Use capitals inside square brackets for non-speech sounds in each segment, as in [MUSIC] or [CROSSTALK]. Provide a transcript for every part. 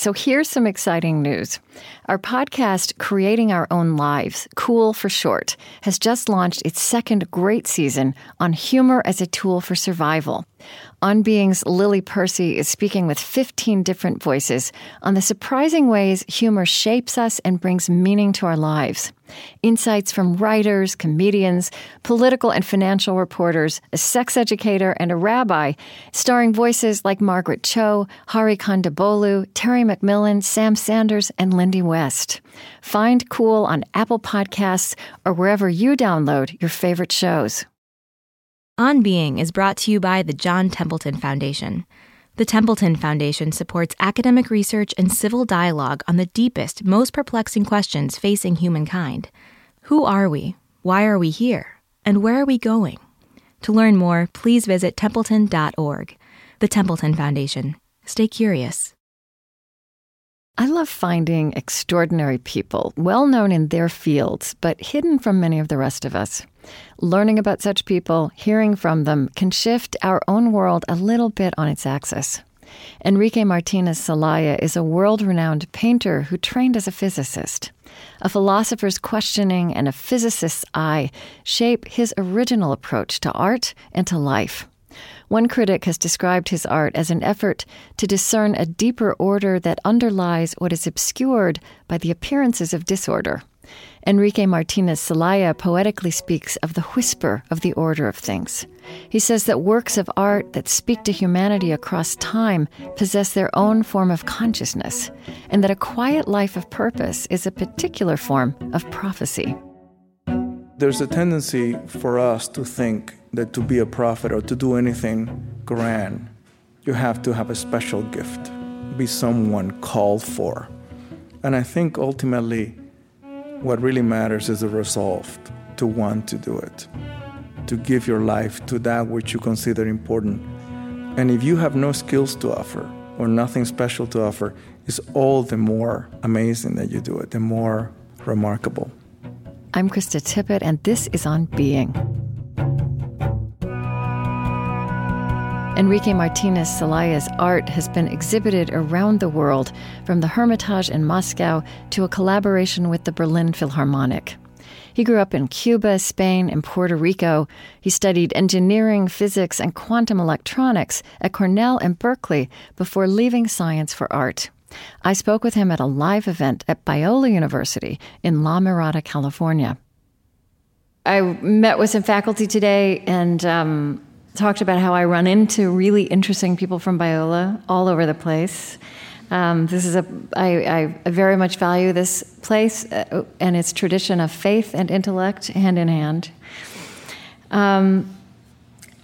So here's some exciting news. Our podcast, Creating Our Own Lives, Cool for short, has just launched its second great season on humor as a tool for survival. On Being's Lily Percy is speaking with 15 different voices on the surprising ways humor shapes us and brings meaning to our lives. Insights from writers, comedians, political and financial reporters, a sex educator, and a rabbi, starring voices like Margaret Cho, Hari Kondabolu, Terry McMillan, Sam Sanders, and Lindy West. Find Cool on Apple Podcasts or wherever you download your favorite shows. On Being is brought to you by the John Templeton Foundation. The Templeton Foundation supports academic research and civil dialogue on the deepest, most perplexing questions facing humankind. Who are we? Why are we here? And where are we going? To learn more, please visit templeton.org. The Templeton Foundation. Stay curious. I love finding extraordinary people, well known in their fields, but hidden from many of the rest of us. Learning about such people, hearing from them, can shift our own world a little bit on its axis. Enrique Martinez Celaya is a world renowned painter who trained as a physicist. A philosopher's questioning and a physicist's eye shape his original approach to art and to life. One critic has described his art as an effort to discern a deeper order that underlies what is obscured by the appearances of disorder. Enrique Martinez Celaya poetically speaks of the whisper of the order of things. He says that works of art that speak to humanity across time possess their own form of consciousness, and that a quiet life of purpose is a particular form of prophecy. There's a tendency for us to think that to be a prophet or to do anything grand, you have to have a special gift, be someone called for. And I think ultimately, what really matters is the resolve to want to do it, to give your life to that which you consider important. And if you have no skills to offer or nothing special to offer, it's all the more amazing that you do it, the more remarkable. I'm Krista Tippett, and this is On Being. Enrique Martinez Celaya's art has been exhibited around the world, from the Hermitage in Moscow to a collaboration with the Berlin Philharmonic. He grew up in Cuba, Spain, and Puerto Rico. He studied engineering, physics, and quantum electronics at Cornell and Berkeley before leaving science for art. I spoke with him at a live event at Biola University in La Mirada, California. I met with some faculty today, and um, talked about how I run into really interesting people from Biola all over the place. Um, this is a I, I very much value this place uh, and its tradition of faith and intellect hand in hand. Um,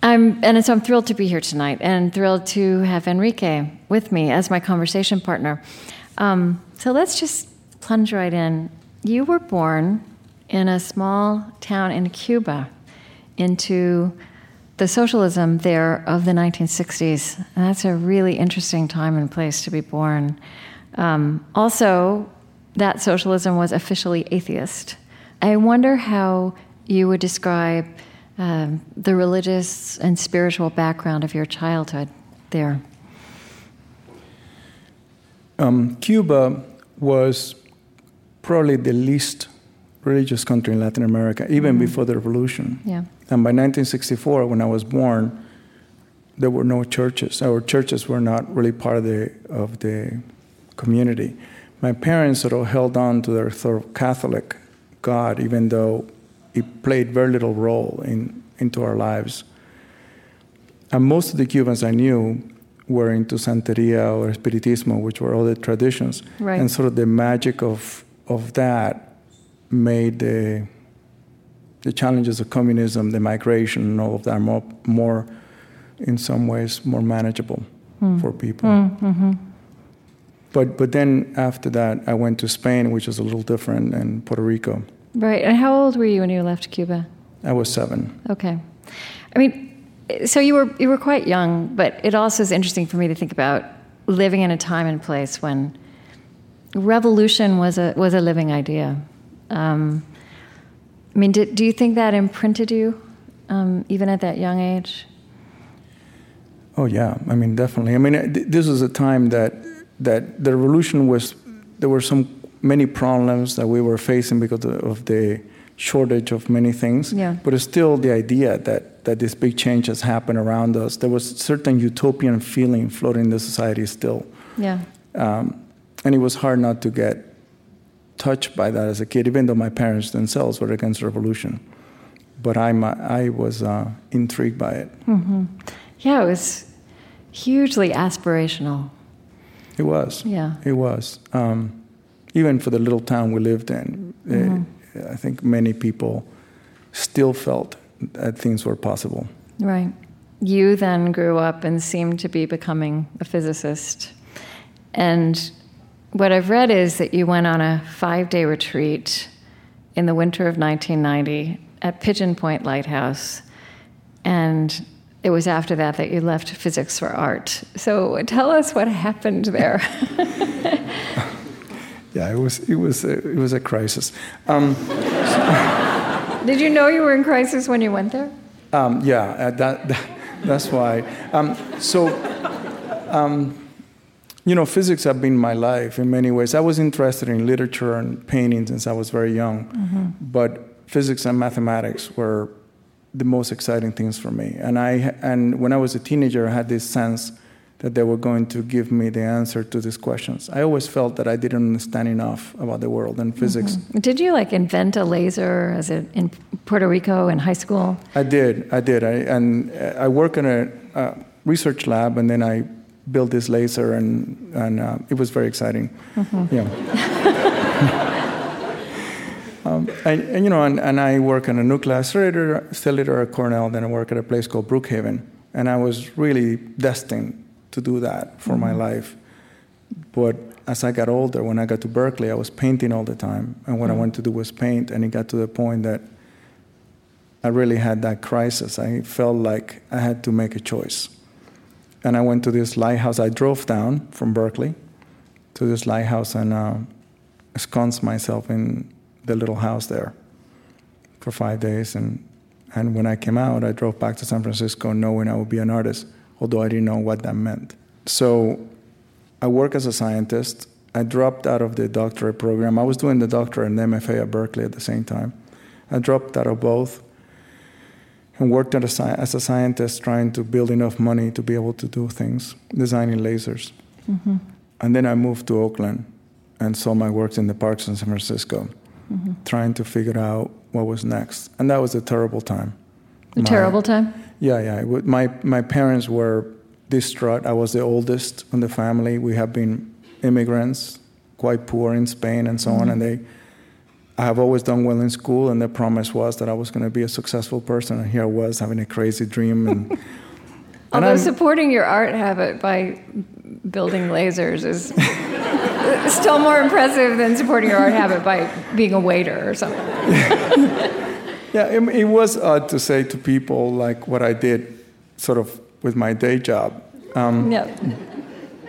I'm and so I'm thrilled to be here tonight and thrilled to have Enrique with me as my conversation partner. Um, so let's just plunge right in. You were born in a small town in Cuba into the socialism there of the 1960s. And that's a really interesting time and place to be born. Um, also, that socialism was officially atheist. I wonder how you would describe um, the religious and spiritual background of your childhood there. Um, Cuba was probably the least religious country in Latin America, even mm-hmm. before the revolution. Yeah. And by 1964, when I was born, there were no churches. Our churches were not really part of the of the community. My parents sort of held on to their sort of Catholic God, even though it played very little role in into our lives. And most of the Cubans I knew were into Santeria or Espiritismo, which were other traditions. Right. And sort of the magic of of that made the the challenges of communism, the migration, and all of that more, more in some ways, more manageable mm. for people. Mm, mm-hmm. But but then after that, I went to Spain, which is a little different, and Puerto Rico. Right. And how old were you when you left Cuba? I was seven. Okay. I mean, so you were you were quite young, but it also is interesting for me to think about living in a time and place when revolution was a was a living idea. Um, I mean, did, do you think that imprinted you, um, even at that young age? Oh yeah, I mean definitely. I mean, this was a time that that the revolution was there were some many problems that we were facing because of the shortage of many things. Yeah. But it's still the idea that, that this big change has happened around us. There was a certain utopian feeling floating in the society still. Yeah. Um, and it was hard not to get touched by that as a kid, even though my parents themselves were against revolution. But I'm, I was uh, intrigued by it. Mm-hmm. Yeah, it was hugely aspirational. It was. Yeah. It was. Um, even for the little town we lived in, mm-hmm. it, I think many people still felt that things were possible. Right. You then grew up and seemed to be becoming a physicist. And what I've read is that you went on a five day retreat in the winter of 1990 at Pigeon Point Lighthouse. And it was after that that you left physics for art. So tell us what happened there. [LAUGHS] yeah, it was it was a, it was a crisis. Um, [LAUGHS] Did you know you were in crisis when you went there? Um, yeah, uh, that, that, that's why. Um, so, um, you know, physics have been my life in many ways. I was interested in literature and painting since I was very young, mm-hmm. but physics and mathematics were the most exciting things for me. And I and when I was a teenager, I had this sense that they were going to give me the answer to these questions. I always felt that I didn't understand enough about the world and physics. Mm-hmm. Did you like invent a laser as a, in Puerto Rico in high school? I did. I did. I, and I work in a, a research lab, and then I built this laser, and and uh, it was very exciting. Mm-hmm. Yeah. [LAUGHS] Um, and, and, you know, and, and, I work in a nuclear accelerator, accelerator at Cornell. Then I work at a place called Brookhaven, and I was really destined to do that for mm-hmm. my life. But as I got older, when I got to Berkeley, I was painting all the time, and what mm-hmm. I wanted to do was paint. And it got to the point that I really had that crisis. I felt like I had to make a choice, and I went to this lighthouse. I drove down from Berkeley to this lighthouse and uh, ensconced myself in the little house there for five days. And, and when I came out, I drove back to San Francisco knowing I would be an artist, although I didn't know what that meant. So I work as a scientist. I dropped out of the doctorate program. I was doing the doctorate and MFA at Berkeley at the same time. I dropped out of both and worked as a, as a scientist trying to build enough money to be able to do things, designing lasers. Mm-hmm. And then I moved to Oakland and saw my works in the parks in San Francisco mm-hmm. trying to figure out what was next. And that was a terrible time. A my, terrible time? Yeah, yeah. My, my parents were distraught. I was the oldest in the family. We have been immigrants, quite poor in Spain and so mm-hmm. on. And they, I have always done well in school, and the promise was that I was going to be a successful person. And here I was having a crazy dream. And, [LAUGHS] Although and supporting your art habit by building lasers is still more impressive than supporting your art habit by being a waiter or something. [LAUGHS] yeah, it, it, was odd to say to people like what I did, sort of with my day job. Um, yeah.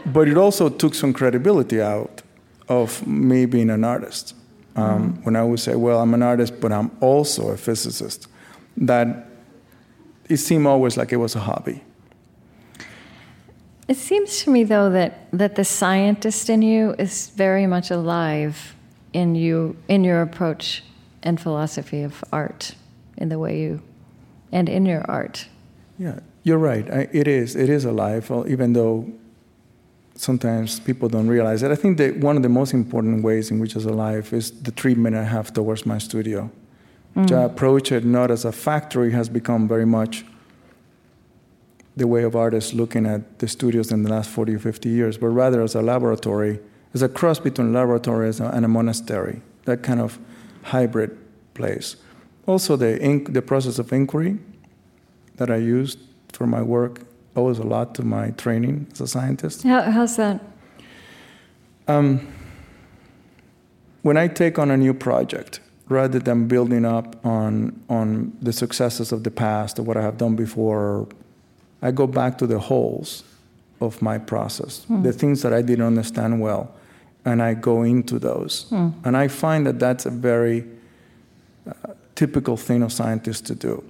But it also took some credibility out of me being an artist. Um, mm-hmm. When I would say, "Well, I'm an artist, but I'm also a physicist," that it seemed always like it was a hobby. It seems to me, though, that, that the scientist in you is very much alive in you, in your approach and philosophy of art, in the way you, and in your art. Yeah, you're right. I, it is. It is alive, even though sometimes people don't realize it. I think that one of the most important ways in which it's alive is the treatment I have towards my studio. Mm. I approach it not as a factory has become very much the way of artists looking at the studios in the last 40 or 50 years, but rather as a laboratory, as a cross between laboratory and a monastery, that kind of hybrid place. Also, the, inc- the process of inquiry that I used for my work owes a lot to my training as a scientist. How, how's that? Um, when I take on a new project, rather than building up on, on the successes of the past or what I have done before, I go back to the holes of my process, mm. the things that I didn't understand well, and I go into those. Mm. And I find that that's a very uh, typical thing of scientists to do.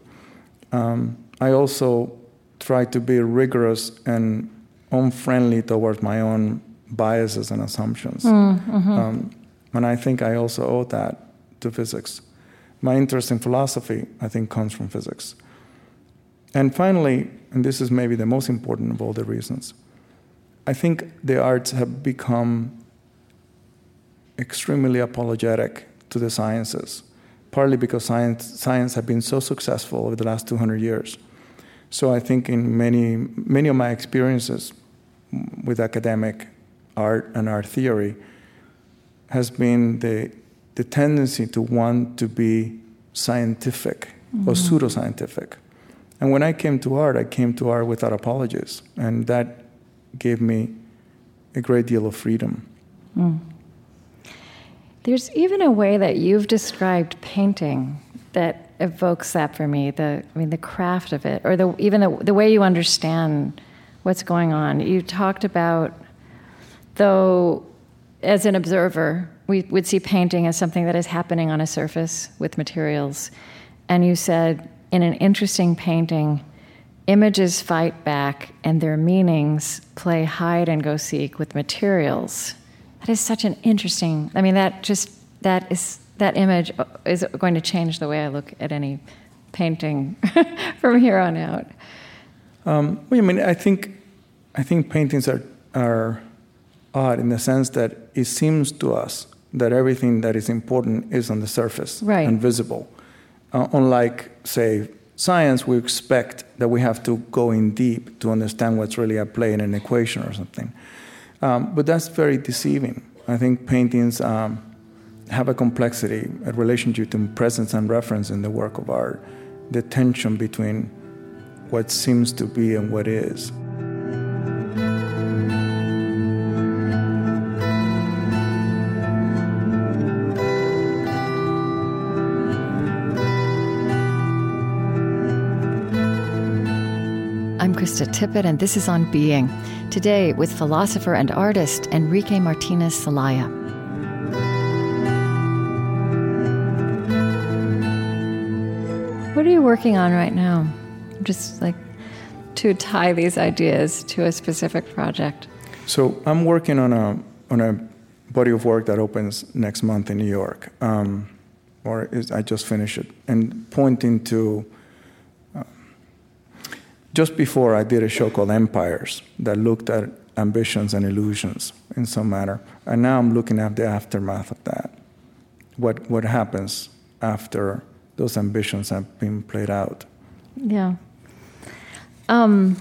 Um, I also try to be rigorous and unfriendly towards my own biases and assumptions. Mm-hmm. Um, and I think I also owe that to physics. My interest in philosophy, I think, comes from physics. And finally, and this is maybe the most important of all the reasons, I think the arts have become extremely apologetic to the sciences, partly because science, science has been so successful over the last 200 years. So I think in many, many of my experiences with academic art and art theory has been the, the tendency to want to be scientific mm-hmm. or pseudoscientific. And when I came to art, I came to art without apologies, and that gave me a great deal of freedom. Mm. There's even a way that you've described painting that evokes that for me. The I mean, the craft of it, or the even the, the way you understand what's going on. You talked about though, as an observer, we would see painting as something that is happening on a surface with materials, and you said in an interesting painting, images fight back and their meanings play hide and go seek with materials. That is such an interesting, I mean, that just, that is, that image is going to change the way I look at any painting [LAUGHS] from here on out. Um, well, I mean, I think, I think paintings are, are odd in the sense that it seems to us that everything that is important is on the surface right. and visible. Uh, unlike, say, science, we expect that we have to go in deep to understand what's really at play in an equation or something. Um, but that's very deceiving. I think paintings um, have a complexity, a relationship to presence and reference in the work of art, the tension between what seems to be and what is. I'm Krista Tippett, and this is On Being. Today, with philosopher and artist Enrique Martinez Celaya. What are you working on right now? Just like to tie these ideas to a specific project. So I'm working on a on a body of work that opens next month in New York, um, or is, I just finished it, and pointing to just before I did a show called Empires that looked at ambitions and illusions in some manner. And now I'm looking at the aftermath of that. What, what happens after those ambitions have been played out? Yeah. Um,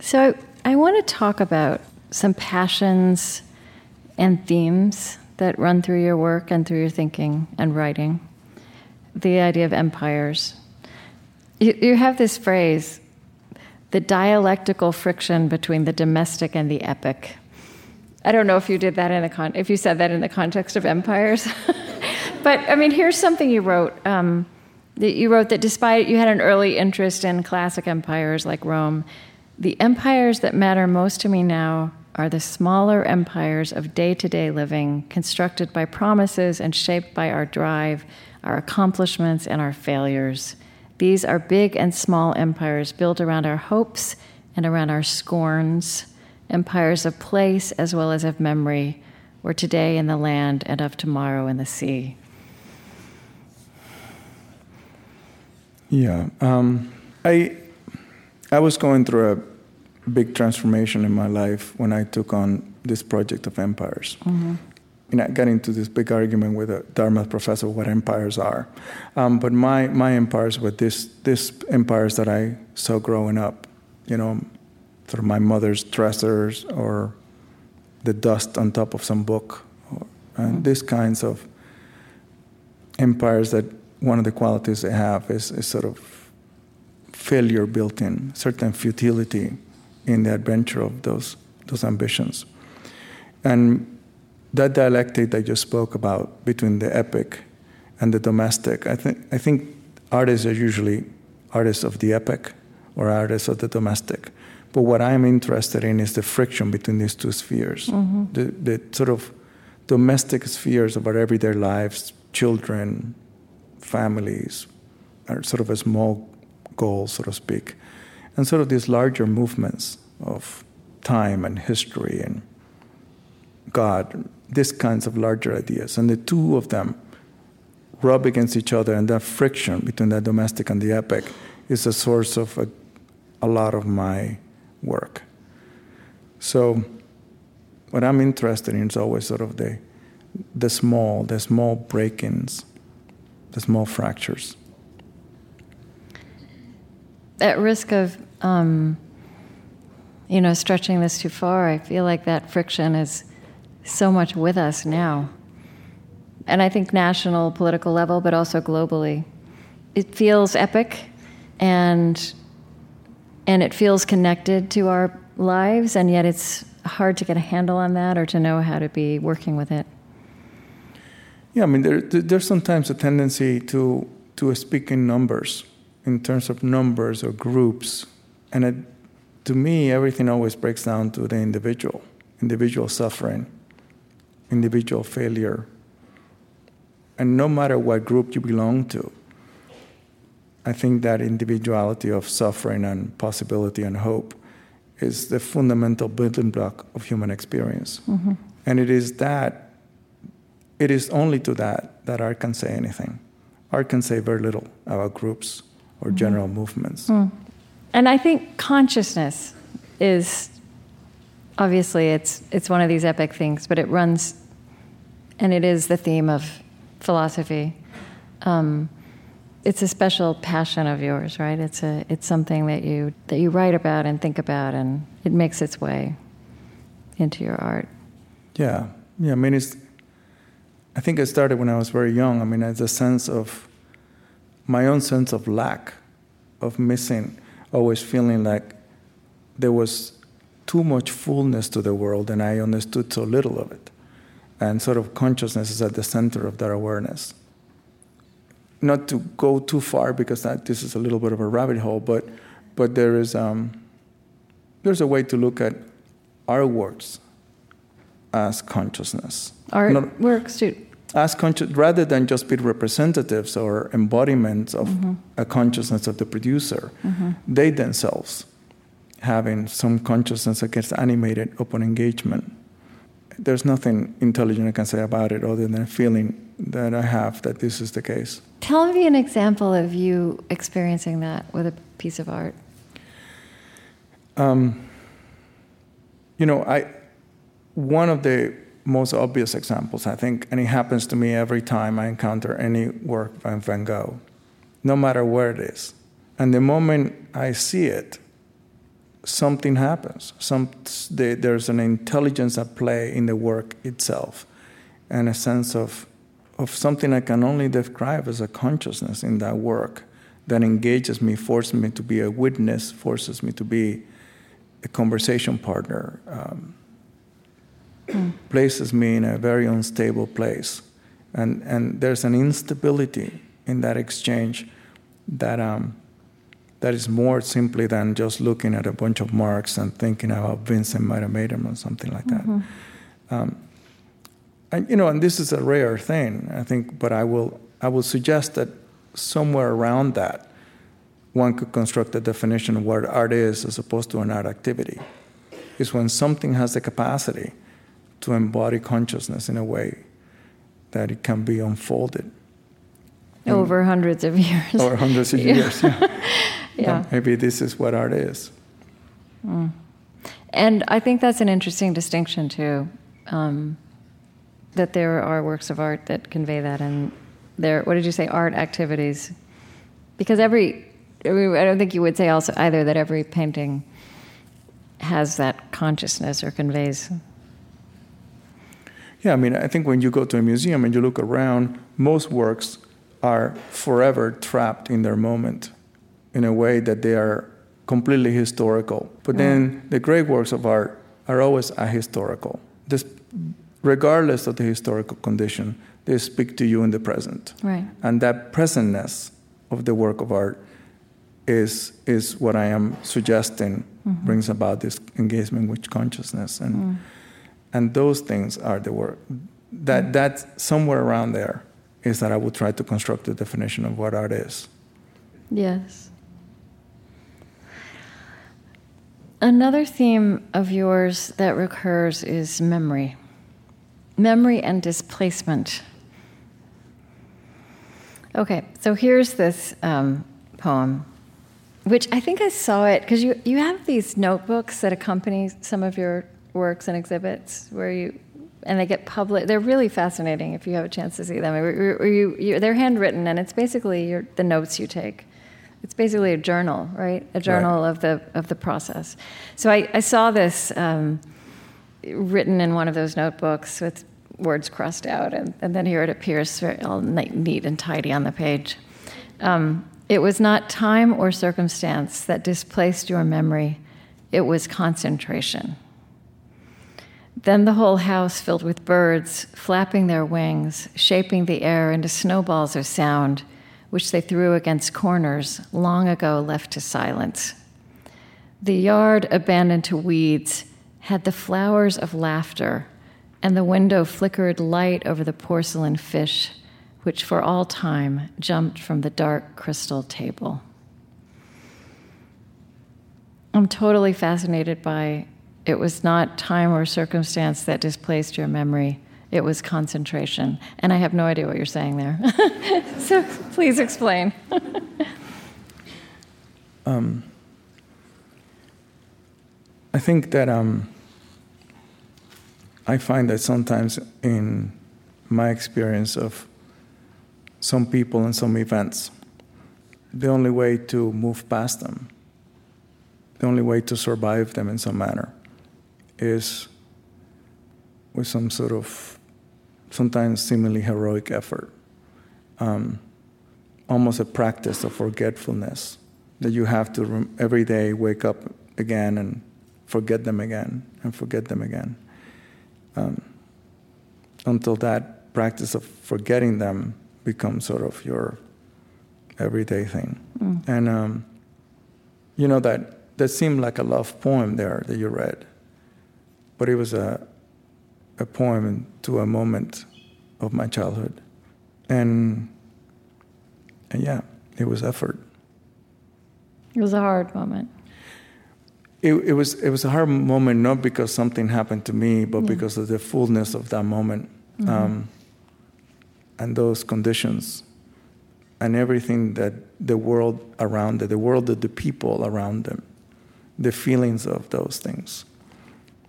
so I, want to talk about some passions and themes that run through your work and through your thinking and writing. The idea of empires. You, you have this phrase the dialectical friction between the domestic and the epic. I don't know if you did that in the con- if you said that in the context of empires, [LAUGHS] but I mean, here's something you wrote. Um, that you wrote that despite you had an early interest in classic empires like Rome, the empires that matter most to me now are the smaller empires of day to day living, constructed by promises and shaped by our drive, our accomplishments, and our failures. These are big and small empires built around our hopes and around our scorns, empires of place as well as of memory, or today in the land and of tomorrow in the sea. Yeah, um, I I was going through a big transformation in my life when I took on this project of empires. Mm-hmm you know, got into this big argument with a Dartmouth professor what empires are. Um, but my, my empires were this, this empires that I saw growing up, you know, through my mother's dressers or the dust on top of some book, or, and mm-hmm. these kinds of empires that one of the qualities they have is, is sort of failure built in, certain futility in the adventure of those, those ambitions. And that dialectic that you spoke about between the epic and the domestic, I think, I think artists are usually artists of the epic or artists of the domestic. But what I'm interested in is the friction between these two spheres, mm-hmm. the, the sort of domestic spheres of our everyday lives, children, families, are sort of a small goal, so to speak, and sort of these larger movements of time and history and God, these kinds of larger ideas. And the two of them rub against each other, and that friction between the domestic and the epic is a source of a, a lot of my work. So, what I'm interested in is always sort of the, the small, the small break ins, the small fractures. At risk of, um, you know, stretching this too far, I feel like that friction is so much with us now. And I think national political level, but also globally. It feels epic and and it feels connected to our lives, and yet it's hard to get a handle on that or to know how to be working with it. Yeah, I mean, there, there's sometimes a tendency to, to speak in numbers, in terms of numbers or groups. And it, to me, everything always breaks down to the individual, individual suffering, individual failure. And no matter what group you belong to, I think that individuality of suffering and possibility and hope is the fundamental building block of human experience. Mm-hmm. And it is that, it is only to that that art can say anything. Art can say very little about groups or mm-hmm. general movements. Mm. And I think consciousness is obviously it's it's one of these epic things, but it runs, and it is the theme of philosophy. Um, it's a special passion of yours, right? It's a it's something that you that you write about and think about, and it makes its way into your art. Yeah, yeah. I mean, it's. I think it started when I was very young. I mean, it's a sense of my own sense of lack, of missing, always feeling like there was too much fullness to the world, and I understood so little of it. And sort of consciousness is at the center of that awareness not to go too far because that, this is a little bit of a rabbit hole, but, but there is, um, there's a way to look at our works as consciousness. Our not, works too. As conscious, rather than just be representatives or embodiments of mm-hmm. a consciousness of the producer, mm-hmm. they themselves having some consciousness that gets animated upon engagement. There's nothing intelligent I can say about it other than a feeling that I have that this is the case. Tell me an example of you experiencing that with a piece of art. Um, you know, I one of the most obvious examples, I think, and it happens to me every time I encounter any work by Van Gogh, no matter where it is. And the moment I see it, something happens. Some, the, there's an intelligence at play in the work itself, and a sense of of something I can only describe as a consciousness in that work that engages me, forces me to be a witness, forces me to be a conversation partner, um, [CLEARS THROAT] places me in a very unstable place. And, and there's an instability in that exchange that, um, that is more simply than just looking at a bunch of marks and thinking about Vincent might have made them or something like that. Mm-hmm. Um, and you know, and this is a rare thing, I think, but I will I will suggest that somewhere around that, one could construct a definition of what art is as opposed to an art activity. Is when something has the capacity to embody consciousness in a way that it can be unfolded. Over hundreds of years. Over hundreds of [LAUGHS] yeah. years, yeah. Yeah. Maybe this is what art is. Mm. And I think that's an interesting distinction, too. Um, that there are works of art that convey that, and there. What did you say? Art activities, because every. I, mean, I don't think you would say also either that every painting has that consciousness or conveys. Yeah, I mean, I think when you go to a museum and you look around, most works are forever trapped in their moment in a way that they are completely historical. But then the great works of art are always ahistorical. This regardless of the historical condition, they speak to you in the present. Right. And that presentness of the work of art is is what I am suggesting mm-hmm. brings about this engagement with consciousness and mm. and those things are the work that mm. that somewhere around there is that I would try to construct a definition of what art is. Yes. Another theme of yours that recurs is memory memory and displacement. Okay, so here's this um, poem, which I think I saw it because you, you have these notebooks that accompany some of your works and exhibits where you and they get public. They're really fascinating if you have a chance to see them. You, you, they're handwritten, and it's basically your, the notes you take. It's basically a journal, right? A journal right. of the of the process. So I, I saw this um, written in one of those notebooks with words crossed out, and, and then here it appears very all neat and tidy on the page. Um, it was not time or circumstance that displaced your memory; it was concentration. Then the whole house filled with birds, flapping their wings, shaping the air into snowballs of sound, which they threw against corners long ago left to silence. The yard, abandoned to weeds, had the flowers of laughter, and the window flickered light over the porcelain fish, which for all time jumped from the dark crystal table. I'm totally fascinated by it was not time or circumstance that displaced your memory. It was concentration. And I have no idea what you're saying there. [LAUGHS] so please explain. [LAUGHS] um, I think that um, I find that sometimes in my experience of some people and some events, the only way to move past them, the only way to survive them in some manner, is with some sort of sometimes seemingly heroic effort, um, almost a practice of forgetfulness that you have to every day wake up again and forget them again and forget them again. Um, until that practice of forgetting them becomes sort of your everyday thing. Mm. And um, you know that that seemed like a love poem there that you read but it was a, a poem to a moment of my childhood. And, and yeah, it was effort. It was a hard moment. It, it, was, it was a hard moment not because something happened to me, but yeah. because of the fullness of that moment mm-hmm. um, and those conditions and everything that the world around it, the world of the people around them, the feelings of those things,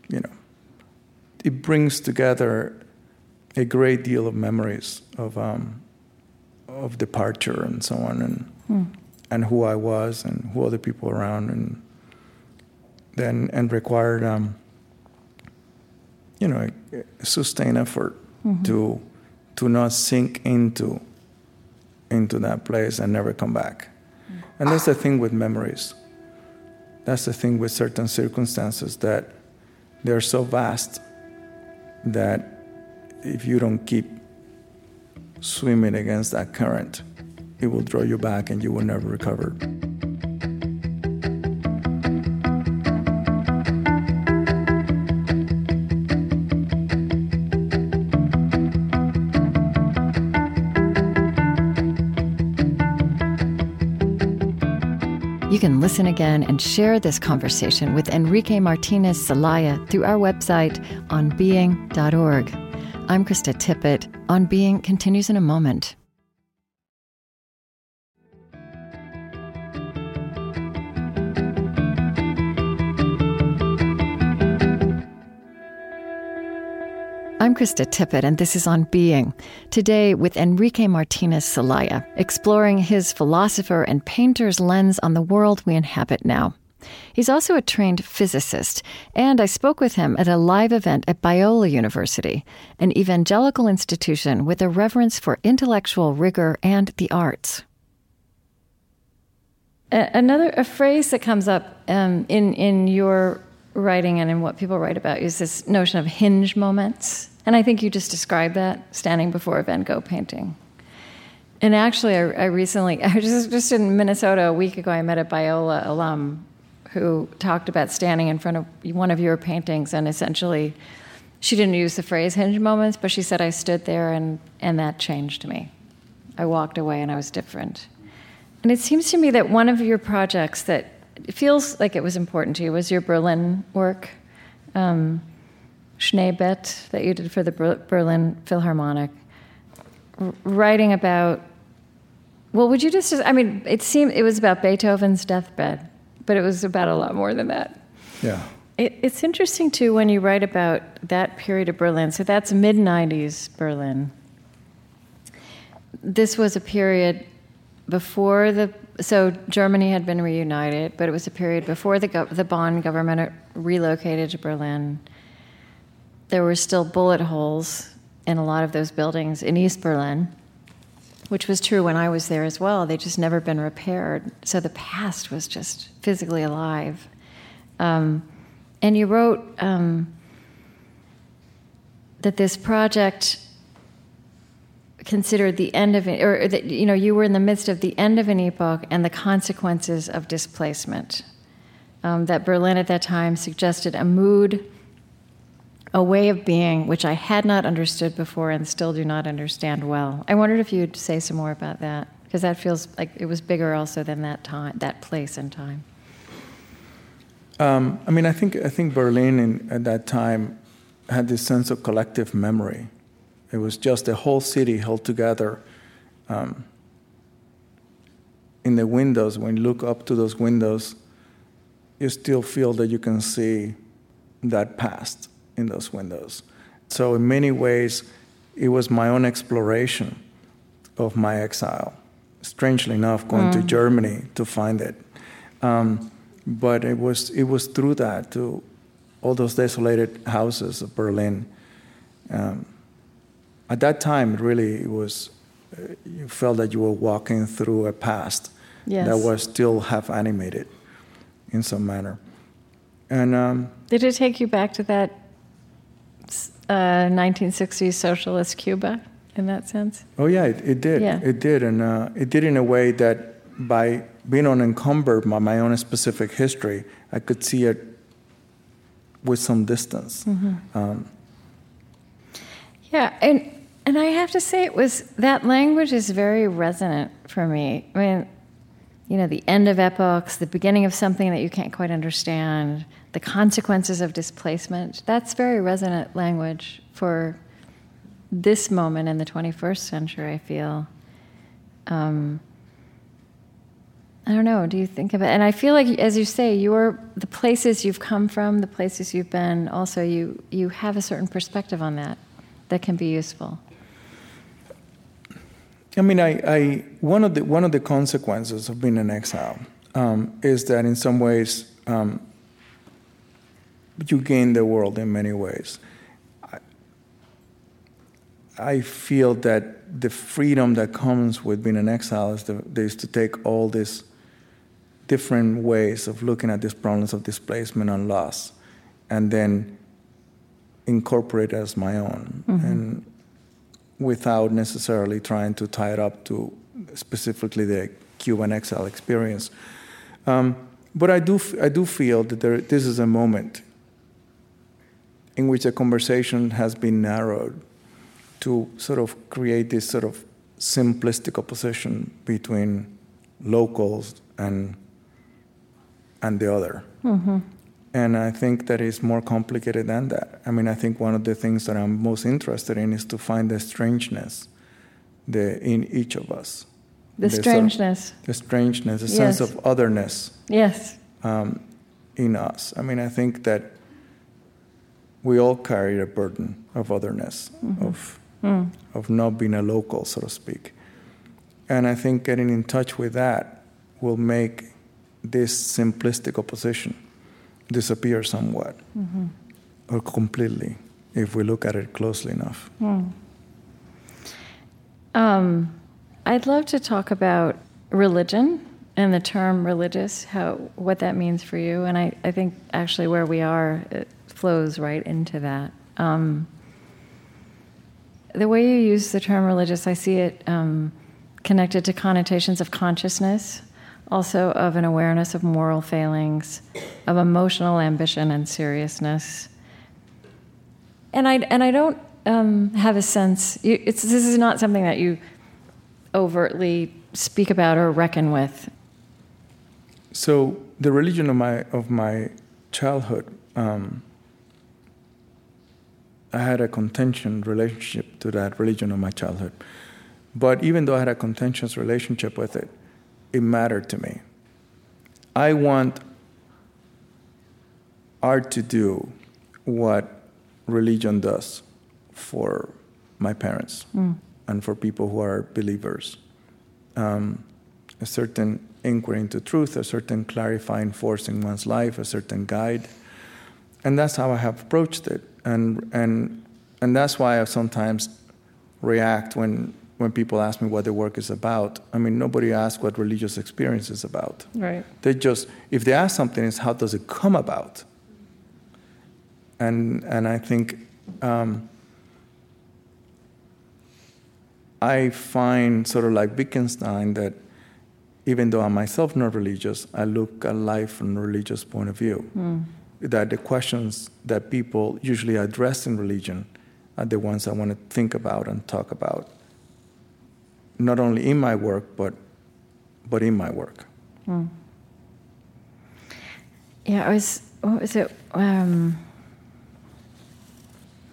you know it brings together a great deal of memories of um, of departure and so on, and mm. and who I was and who other people around, and then and required um, you know a, sustained effort mm-hmm. to to not sink into into that place and never come back. Mm. And that's the thing with memories. That's the thing with certain circumstances that they're so vast that if you don't keep swimming against that current, it will draw you back and you will never recover. Listen again and share this conversation with Enrique Martinez Celaya through our website onbeing.org. I'm Krista Tippett. On Being continues in a moment. I'm Krista Tippett, and this is On Being. Today, with Enrique Martinez Celaya, exploring his philosopher and painter's lens on the world we inhabit now. He's also a trained physicist, and I spoke with him at a live event at Biola University, an evangelical institution with a reverence for intellectual rigor and the arts. Another a phrase that comes up um, in in your writing and in what people write about is this notion of hinge moments. And I think you just described that standing before a Van Gogh painting. And actually, I, I recently, [LAUGHS] I was just, just in Minnesota a week ago, I met a Biola alum who talked about standing in front of one of your paintings and essentially, she didn't use the phrase hinge moments, but she said, I stood there and, and that changed me. I walked away and I was different. And it seems to me that one of your projects that feels like it was important to you was your Berlin work. Um, Schneebett that you did for the Berlin Philharmonic, writing about. Well, would you just? I mean, it seemed it was about Beethoven's deathbed, but it was about a lot more than that. Yeah. It, it's interesting too when you write about that period of Berlin. So that's mid '90s Berlin. This was a period before the so Germany had been reunited, but it was a period before the the Bonn government relocated to Berlin. There were still bullet holes in a lot of those buildings in East Berlin, which was true when I was there as well. They just never been repaired, so the past was just physically alive. Um, and you wrote um, that this project considered the end of or that you know you were in the midst of the end of an epoch and the consequences of displacement. Um, that Berlin at that time suggested a mood, a way of being which I had not understood before and still do not understand well. I wondered if you'd say some more about that because that feels like it was bigger also than that time, that place and time. Um, I mean, I think I think Berlin in, at that time had this sense of collective memory it was just the whole city held together. Um, in the windows, when you look up to those windows, you still feel that you can see that past in those windows. So, in many ways, it was my own exploration of my exile. Strangely enough, going mm. to Germany to find it. Um, but it was, it was through that to all those desolated houses of Berlin. Um, at that time, really, it was uh, you felt that you were walking through a past yes. that was still half animated in some manner. And um, did it take you back to that uh, 1960s socialist Cuba in that sense? Oh yeah, it, it did. Yeah. It did, and uh, it did in a way that by being unencumbered by my own specific history, I could see it with some distance. Mm-hmm. Um, yeah, and and I have to say, it was that language is very resonant for me. I mean, you know, the end of epochs, the beginning of something that you can't quite understand, the consequences of displacement. That's very resonant language for this moment in the 21st century, I feel. Um, I don't know. Do you think of it? And I feel like, as you say, your the places you've come from, the places you've been. Also, you you have a certain perspective on that that can be useful. I mean, I, I, one, of the, one of the consequences of being in exile um, is that in some ways um, you gain the world in many ways. I, I, feel that the freedom that comes with being in exile is, the, is to take all these different ways of looking at these problems of displacement and loss and then incorporate as my own. Mm-hmm. And without necessarily trying to tie it up to specifically the Cuban exile experience. Um, but I do, I do feel that there, this is a moment in which the conversation has been narrowed to sort of create this sort of simplistic opposition between locals and, and the other. Mm-hmm. And I think that is more complicated than that. I mean, I think one of the things that I'm most interested in is to find the strangeness the, in each of us. The, the strangeness. Sort of, the strangeness, the yes. sense of otherness. Yes. Um, in us. I mean, I think that we all carry a burden of otherness, mm-hmm. of, mm. of not being a local, so to speak. And I think getting in touch with that will make this simplistic opposition disappear somewhat mm-hmm. or completely if we look at it closely enough. Mm. Um, I'd love to talk about religion and the term religious, how what that means for you. And I, I think actually where we are, it flows right into that. Um, the way you use the term religious, I see it um, connected to connotations of consciousness also of an awareness of moral failings, of emotional ambition and seriousness. And I, and I don't um, have a sense, this is not something that you overtly speak about or reckon with. So, the religion of my, of my childhood um, I had a contentious relationship to that religion of my childhood. But even though I had a contentious relationship with it, it mattered to me. I want art to do what religion does for my parents mm. and for people who are believers. Um, a certain inquiry into truth, a certain clarifying force in one's life, a certain guide. And that's how I have approached it. And, and, and that's why I sometimes react when, when people ask me what the work is about. I mean, nobody asks what religious experience is about. Right. They just, if they ask something, it's how does it come about? And, and I think um, I find sort of like Wittgenstein that even though I'm myself not religious, I look at life from a religious point of view. Mm. That the questions that people usually address in religion are the ones I want to think about and talk about, not only in my work, but, but in my work. Mm. Yeah, I was, what was it? Um,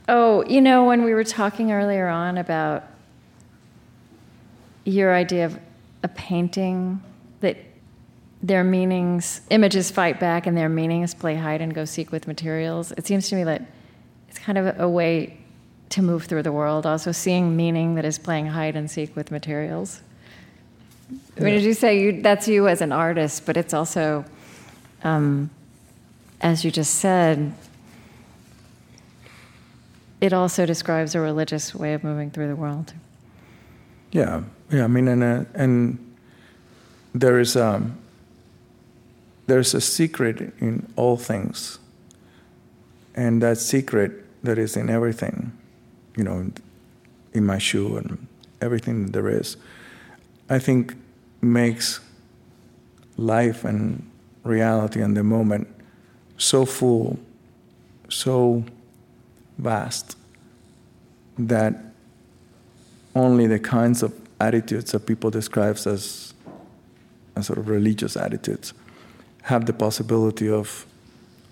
oh, you know, when we were talking earlier on about your idea of a painting that their meanings, images fight back and their meanings play hide and go seek with materials. It seems to me that it's kind of a way to move through the world, also seeing meaning that is playing hide and seek with materials. I mean, as you say, you, that's you as an artist, but it's also, um, as you just said, it also describes a religious way of moving through the world. Yeah, yeah. I mean, and uh, and there is um, there's a secret in all things, and that secret that is in everything, you know, in my shoe and everything that there is, I think makes life and reality and the moment so full, so vast that only the kinds of attitudes that people describe as, as sort of religious attitudes have the possibility of,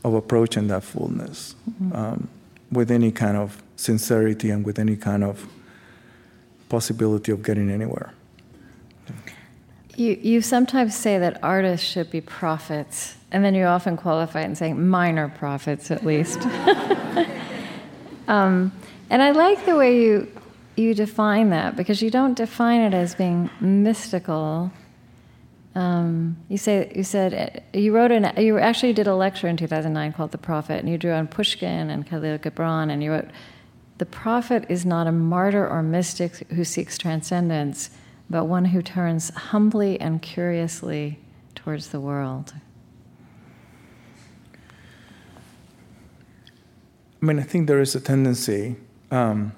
of approaching that fullness mm-hmm. um, with any kind of sincerity and with any kind of possibility of getting anywhere. You, you sometimes say that artists should be prophets, and then you often qualify it in saying minor prophets, at least. [LAUGHS] um, and I like the way you you define that because you don't define it as being mystical. Um, you say you said you wrote an you actually did a lecture in 2009 called "The Prophet," and you drew on Pushkin and Khalil Gibran, and you wrote, "The prophet is not a martyr or mystic who seeks transcendence, but one who turns humbly and curiously towards the world." I mean, I think there is a tendency. Um,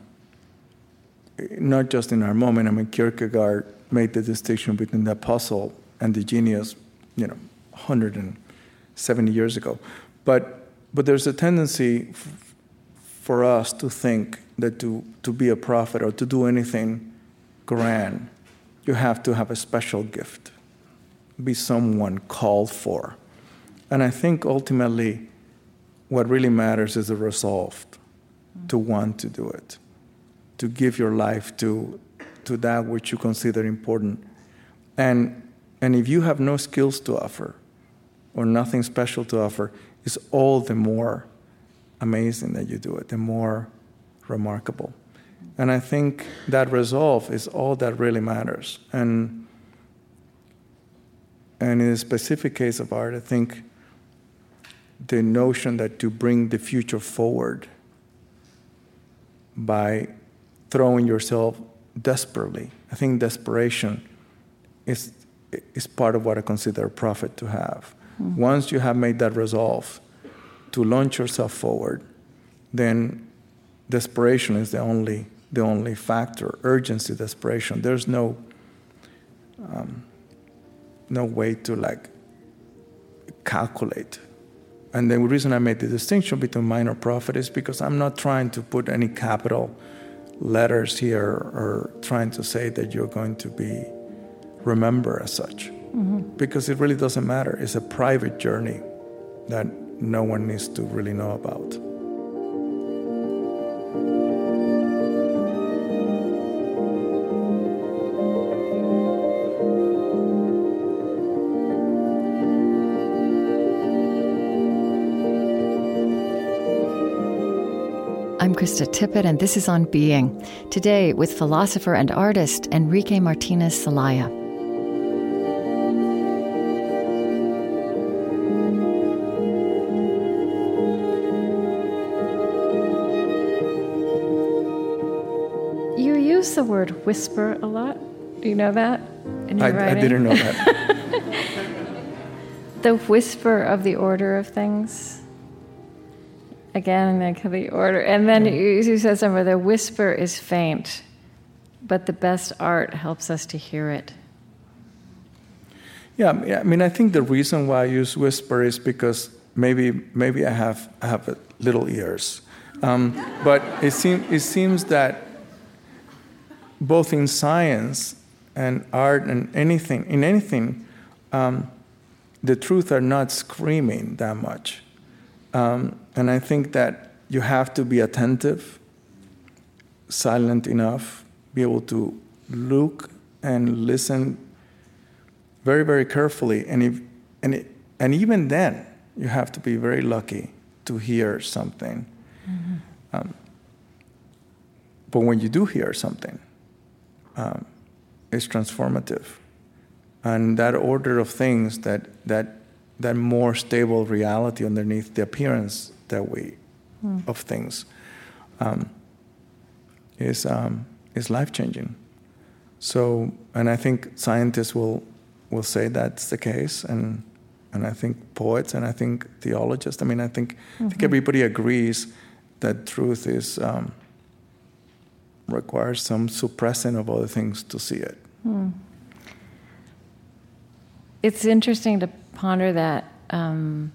not just in our moment. I mean, Kierkegaard made the distinction between the apostle and the genius, you know, 170 years ago. But, but there's a tendency for us to think that to, to be a prophet or to do anything grand, you have to have a special gift, be someone called for. And I think ultimately, what really matters is the resolve to want to do it to give your life to, to that which you consider important. And, and if you have no skills to offer or nothing special to offer, it's all the more amazing that you do it, the more remarkable. And I think that resolve is all that really matters. And, and in a specific case of art, I think the notion that to bring the future forward by throwing yourself desperately. I think desperation is, is part of what I consider a prophet to have. Mm-hmm. Once you have made that resolve to launch yourself forward, then desperation is the only, the only factor. Urgency, desperation. There's no, um, no way to like calculate. And the reason I made the distinction between minor prophet is because I'm not trying to put any capital letters here or trying to say that you're going to be remembered as such. Mm-hmm. Because it really doesn't matter. It's a private journey that no one needs to really know about. I'm Krista Tippett, and this is On Being. Today, with philosopher and artist Enrique Martinez Celaya. Whisper a lot. Do you know that? In your I, I didn't know that. [LAUGHS] the whisper of the order of things again like the order and then you, you said somewhere the whisper is faint but the best art helps us to hear it yeah i mean i think the reason why i use whisper is because maybe maybe i have i have little ears um, but it, seem, it seems that both in science and art and anything in anything um, the truth are not screaming that much um, and I think that you have to be attentive, silent enough, be able to look and listen very, very carefully. And, if, and, it, and even then, you have to be very lucky to hear something. Mm-hmm. Um, but when you do hear something, um, it's transformative. And that order of things, that, that that more stable reality underneath the appearance that we mm. of things um, is um, is life changing. So, and I think scientists will will say that's the case, and and I think poets and I think theologists. I mean, I think mm-hmm. I think mm-hmm. everybody agrees that truth is um, requires some suppressing of other things to see it. Mm. It's interesting to ponder that. Um,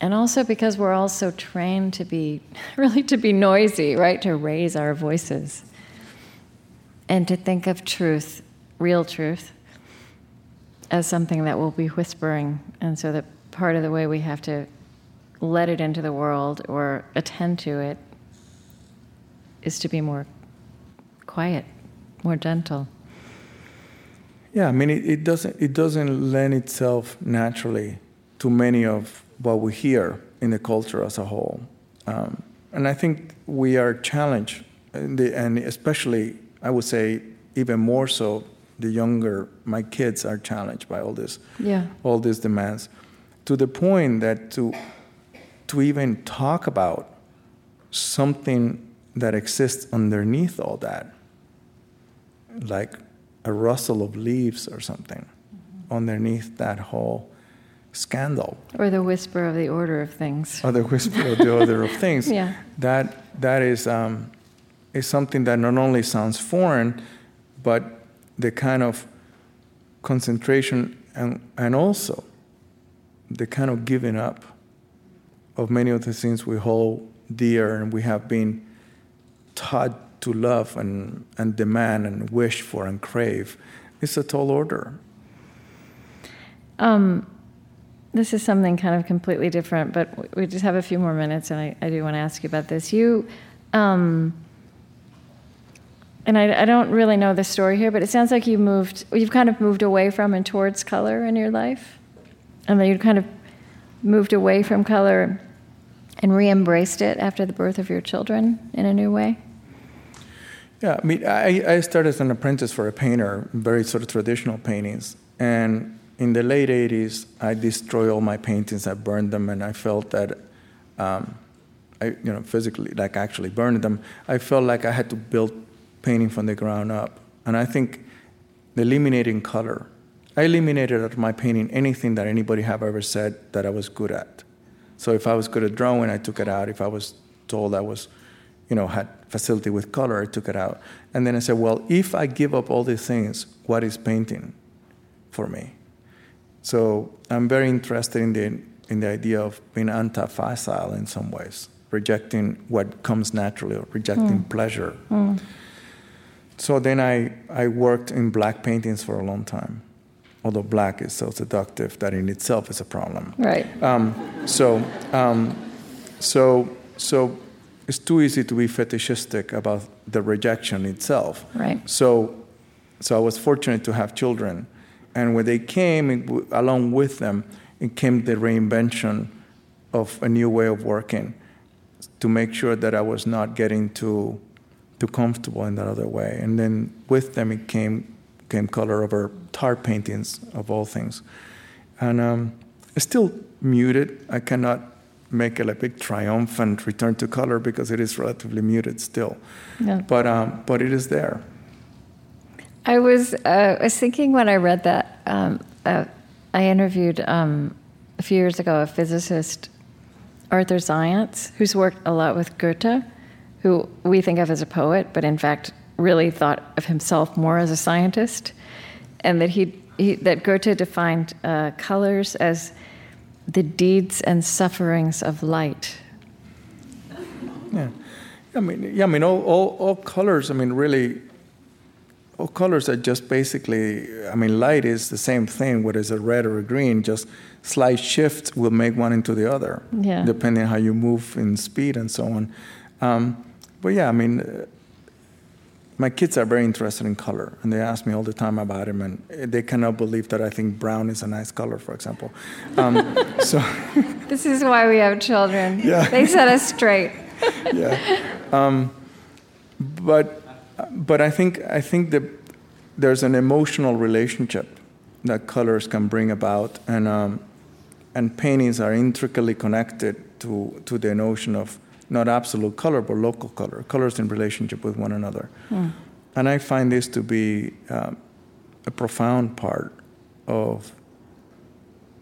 and also because we're all so trained to be, [LAUGHS] really to be noisy, right? To raise our voices. And to think of truth, real truth, as something that will be whispering. And so that part of the way we have to let it into the world or attend to it is to be more quiet, more gentle. Yeah, I mean, it, it, doesn't, it doesn't lend itself naturally to many of what we hear in the culture as a whole. Um, and I think we are challenged, the, and especially, I would say, even more so, the younger, my kids are challenged by all this, yeah. all these demands, to the point that to, to even talk about something that exists underneath all that, like a rustle of leaves or something mm-hmm. underneath that whole scandal. Or the whisper of the order of things. Or the whisper of the order of [LAUGHS] things. Yeah. That, that is, um, is something that not only sounds foreign, but the kind of concentration and, and also the kind of giving up of many of the things we hold dear and we have been taught to love and, and demand and wish for and crave. is a tall order. Um, this is something kind of completely different, but we just have a few more minutes, and I, I do want to ask you about this. You, um, and I, I, don't really know the story here, but it sounds like you moved, you've kind of moved away from and towards color in your life, and then you kind of moved away from color and re-embraced it after the birth of your children in a new way. Yeah, I mean, I, I started as an apprentice for a painter, very sort of traditional paintings. And in the late 80s, I destroyed all my paintings, I burned them, and I felt that, um, I, you know, physically, like actually burned them, I felt like I had to build painting from the ground up. And I think eliminating color, I eliminated out of my painting anything that anybody have ever said that I was good at. So if I was good at drawing, I took it out. If I was told I was, you know, had facility with color, I took it out. And then I said, well, if I give up all these things, what is painting for me? So I'm very interested in the, in the idea of being anti facile in some ways, rejecting what comes naturally, or rejecting mm. pleasure. Mm. So then I, I worked in black paintings for a long time, although black is so seductive that in itself is a problem. Right. Um, so, um, so, so it's too easy to be fetishistic about the rejection itself. Right. So, so I was fortunate to have children, and when they came, it, along with them, it came the reinvention of a new way of working. to make sure that I was not getting too too comfortable in that other way. And then with them, it came came color over tar paintings of all things, and um, it's still muted. I cannot make it a big triumphant return to color because it is relatively muted still. Yeah. But um, but it is there. I was uh, was thinking when I read that. Um, uh, I interviewed um, a few years ago a physicist, Arthur Zajonc, who's worked a lot with Goethe, who we think of as a poet, but in fact really thought of himself more as a scientist, and that he, he that Goethe defined uh, colors as the deeds and sufferings of light. Yeah, I mean, yeah, I mean, all, all, all colors. I mean, really, all colors are just basically. I mean, light is the same thing, whether it's a red or a green. Just slight shifts will make one into the other, yeah. depending on how you move in speed and so on. Um, but yeah, I mean, uh, my kids are very interested in color, and they ask me all the time about them, and they cannot believe that I think brown is a nice color, for example. Um, [LAUGHS] so this is why we have children. Yeah. they set us straight. [LAUGHS] yeah, um, but but I think I think that there's an emotional relationship that colors can bring about, and um, and paintings are intricately connected to to the notion of not absolute color, but local color, colors in relationship with one another. Mm. And I find this to be uh, a profound part of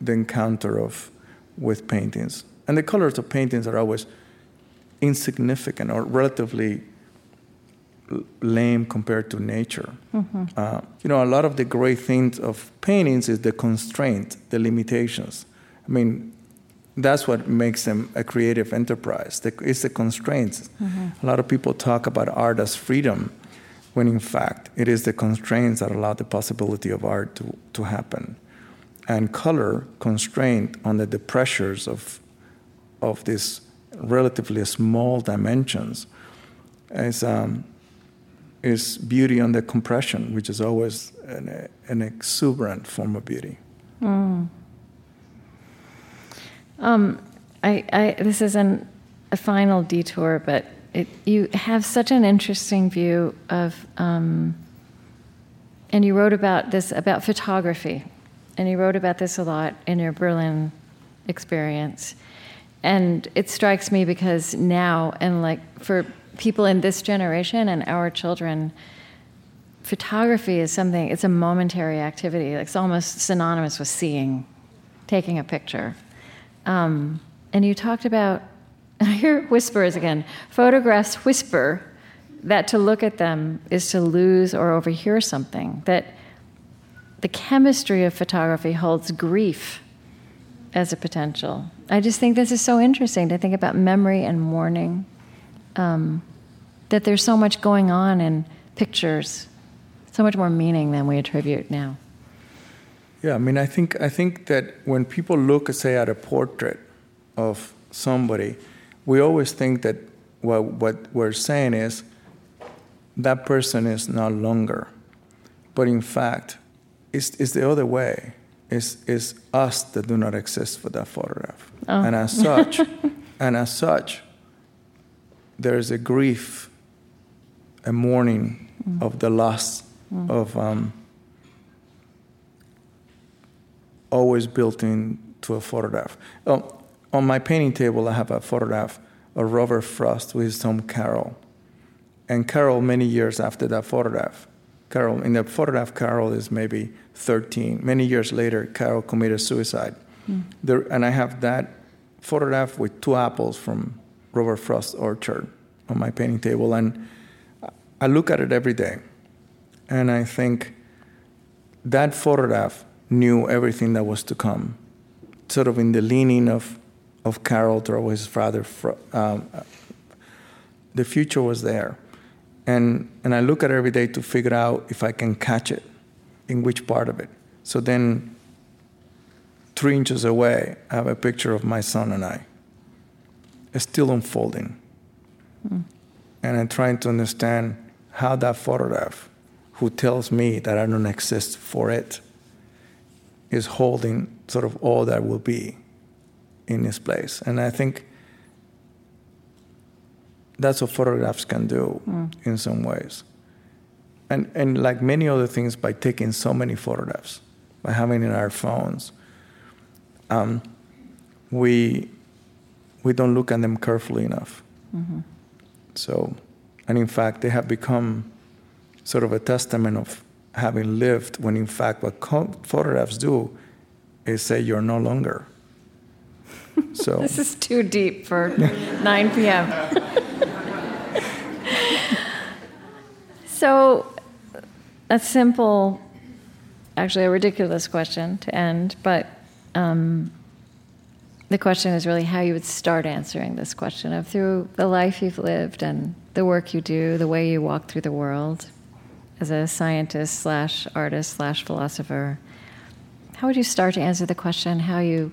the encounter of with paintings. And the colors of paintings are always insignificant or relatively lame compared to nature. Mm-hmm. Uh, you know, a lot of the great things of paintings is the constraint, the limitations. I mean, that's what makes them a creative enterprise. It's the constraints. Mm-hmm. A lot of people talk about art as freedom, when in fact it is the constraints that allow the possibility of art to, to happen. And color, constraint under the pressures of, of these relatively small dimensions, is, um, is beauty under compression, which is always an, an exuberant form of beauty. Mm. Um, I, I, this is an, a final detour, but it, you have such an interesting view of, um, and you wrote about this, about photography, and you wrote about this a lot in your Berlin experience. And it strikes me because now, and like for people in this generation and our children, photography is something, it's a momentary activity. It's almost synonymous with seeing, taking a picture. Um, and you talked about, [LAUGHS] I hear whispers again. Photographs whisper that to look at them is to lose or overhear something. That the chemistry of photography holds grief as a potential. I just think this is so interesting to think about memory and mourning. Um, that there's so much going on in pictures, so much more meaning than we attribute now. Yeah, I mean, I think I think that when people look, say, at a portrait of somebody, we always think that what what we're saying is that person is no longer, but in fact, it's, it's the other way. It's, it's us that do not exist for that photograph, oh. and as such, [LAUGHS] and as such, there is a grief, a mourning mm. of the loss mm. of. Um, always built into a photograph. Oh, on my painting table, I have a photograph of Robert Frost with his son Carol. And Carol, many years after that photograph, Carol, in the photograph, Carol is maybe 13. Many years later, Carol committed suicide. Mm. There, and I have that photograph with two apples from Robert Frost's orchard on my painting table. And I look at it every day. And I think that photograph knew everything that was to come. Sort of in the leaning of, of Carol towards his father, um, the future was there. And, and I look at it every day to figure out if I can catch it, in which part of it. So then, three inches away, I have a picture of my son and I. It's still unfolding. Mm. And I'm trying to understand how that photograph, who tells me that I don't exist for it, is holding sort of all that will be in its place. And I think that's what photographs can do mm. in some ways. And, and like many other things, by taking so many photographs, by having in our phones, um, we, we don't look at them carefully enough. Mm-hmm. So, and in fact, they have become sort of a testament of having lived, when in fact, what co- photographs do is say you're no longer. [LAUGHS] So this is too deep for 9 p.m. so, a simple, actually a ridiculous question to end, but um, the question is really how you would start answering this question of through the life you've lived and the work you do, the way you walk through the world as a scientist slash artist slash philosopher. How would you start to answer the question how you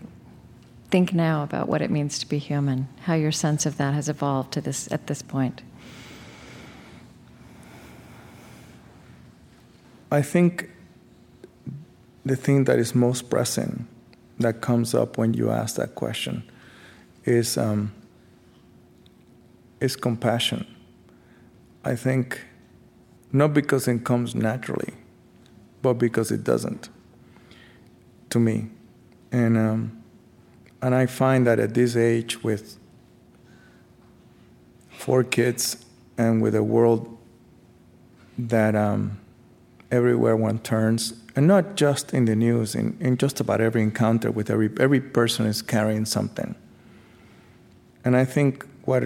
think now about what it means to be human, how your sense of that has evolved to this at this point? I think the thing that is most pressing that comes up when you ask that question is um, is compassion. I think not because it comes naturally, but because it doesn't to me, and um, and I find that at this age, with four kids and with a world that um, everywhere one turns, and not just in the news, in, in just about every encounter with every, every person is carrying something. And I think what,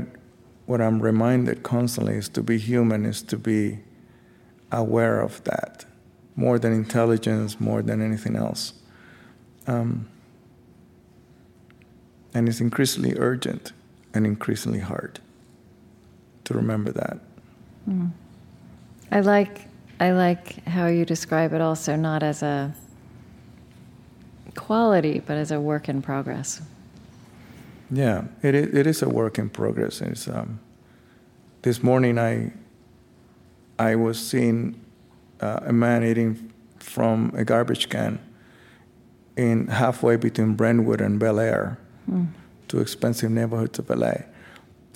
what I'm reminded constantly is to be human, is to be aware of that, more than intelligence, more than anything else. Um, and it's increasingly urgent and increasingly hard to remember that. Mm. I like I like how you describe it also not as a quality but as a work in progress. Yeah, it is, it is a work in progress. It's, um, this morning I I was seeing uh, a man eating from a garbage can in halfway between Brentwood and Bel Air mm. two expensive neighborhoods of LA,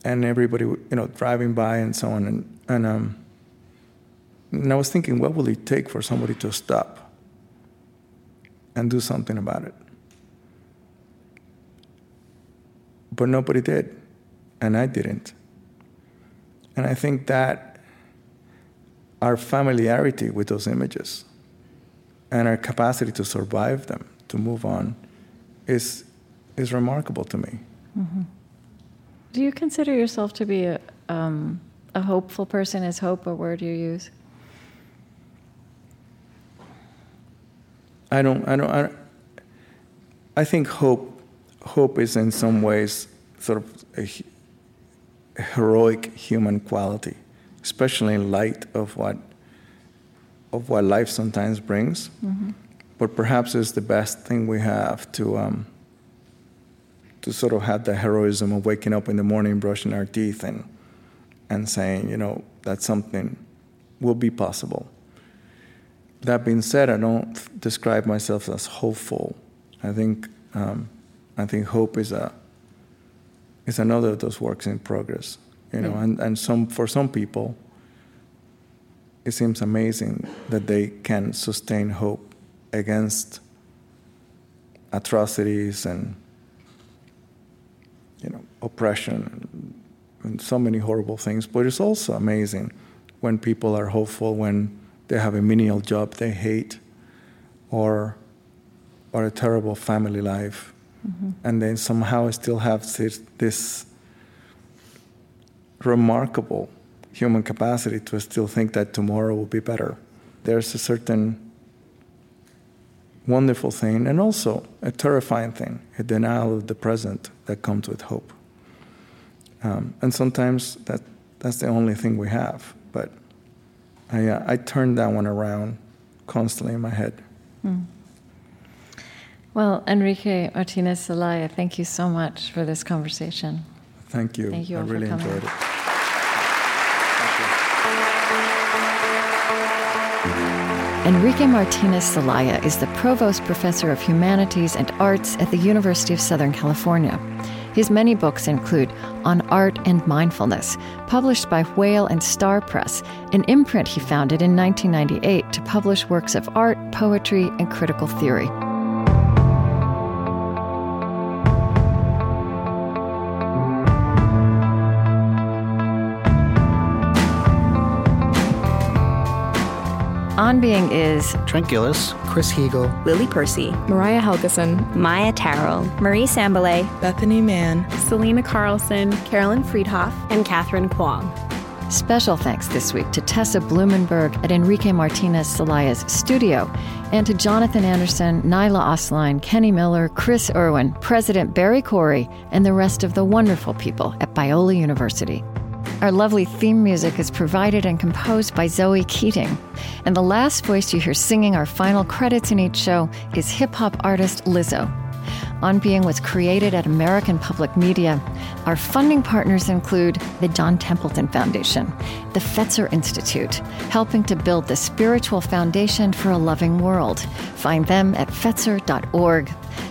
and everybody, you know, driving by and so on. And and, um, and I was thinking, what will it take for somebody to stop and do something about it? But nobody did, and I didn't. And I think that our familiarity with those images and our capacity to survive them, to move on, is is remarkable to me. Mm-hmm. Do you consider yourself to be a, um, a hopeful person? Is hope a word you use? I don't. I don't. I, don't, I think hope. Hope is in some ways sort of a, a heroic human quality, especially in light of what of what life sometimes brings. Mm-hmm. But perhaps it's the best thing we have to um, to sort of have the heroism of waking up in the morning, brushing our teeth, and and saying, you know, that something will be possible. That being said, I don't describe myself as hopeful. I think um, I think hope is a is another of those works in progress. You know, and, and some for some people it seems amazing that they can sustain hope against atrocities and you know, oppression and so many horrible things. But it's also amazing when people are hopeful, when they have a menial job they hate, or or a terrible family life, mm-hmm. and then somehow still have this, this remarkable human capacity to still think that tomorrow will be better. There's a certain wonderful thing and also a terrifying thing, a denial of the present that comes with hope. Um, and sometimes that, that's the only thing we have. But I, uh, I turn that one around constantly in my head. Mm. Well, Enrique Martinez Celaya, thank you so much for this conversation. Thank you. Thank you I really enjoyed it. Enrique Martinez Celaya is the Provost Professor of Humanities and Arts at the University of Southern California. His many books include On Art and Mindfulness, published by Whale and Star Press, an imprint he founded in 1998 to publish works of art, poetry, and critical theory. On Being is Trent Gilliss, Chris Heagle, Lily Percy, Mariah Helgeson, Maia Tarrell, Marie Sambilay, Bethany Mann, Selena Carlson, Carolyn Friedhoff, and Catherine Kwong. Special thanks this week to Tessa Blumenberg at Enrique Martinez Celaya's studio, and to Jonathan Anderson, Nyla Osline, Kenny Miller, Chris Irwin, President Barry Corey, and the rest of the wonderful people at Biola University. Our lovely theme music is provided and composed by Zoe Keating. And the last voice you hear singing our final credits in each show is hip hop artist Lizzo. On Being was created at American Public Media. Our funding partners include the John Templeton Foundation, the Fetzer Institute, helping to build the spiritual foundation for a loving world. Find them at fetzer.org.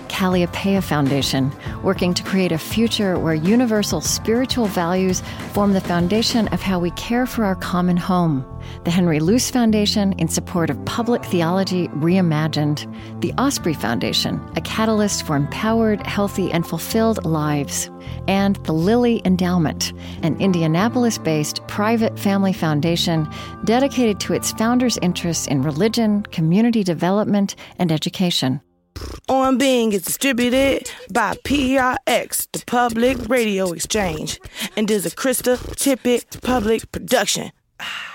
Kalliopeia Foundation, working to create a future where universal spiritual values form the foundation of how we care for our common home. The Henry Luce Foundation, in support of public theology reimagined. The Osprey Foundation, a catalyst for empowered, healthy, and fulfilled lives. And the Lilly Endowment, an Indianapolis based private family foundation dedicated to its founders' interests in religion, community development, and education. On Being is distributed by PRX, the Public Radio Exchange, and is a Krista Tippett public production. Ah.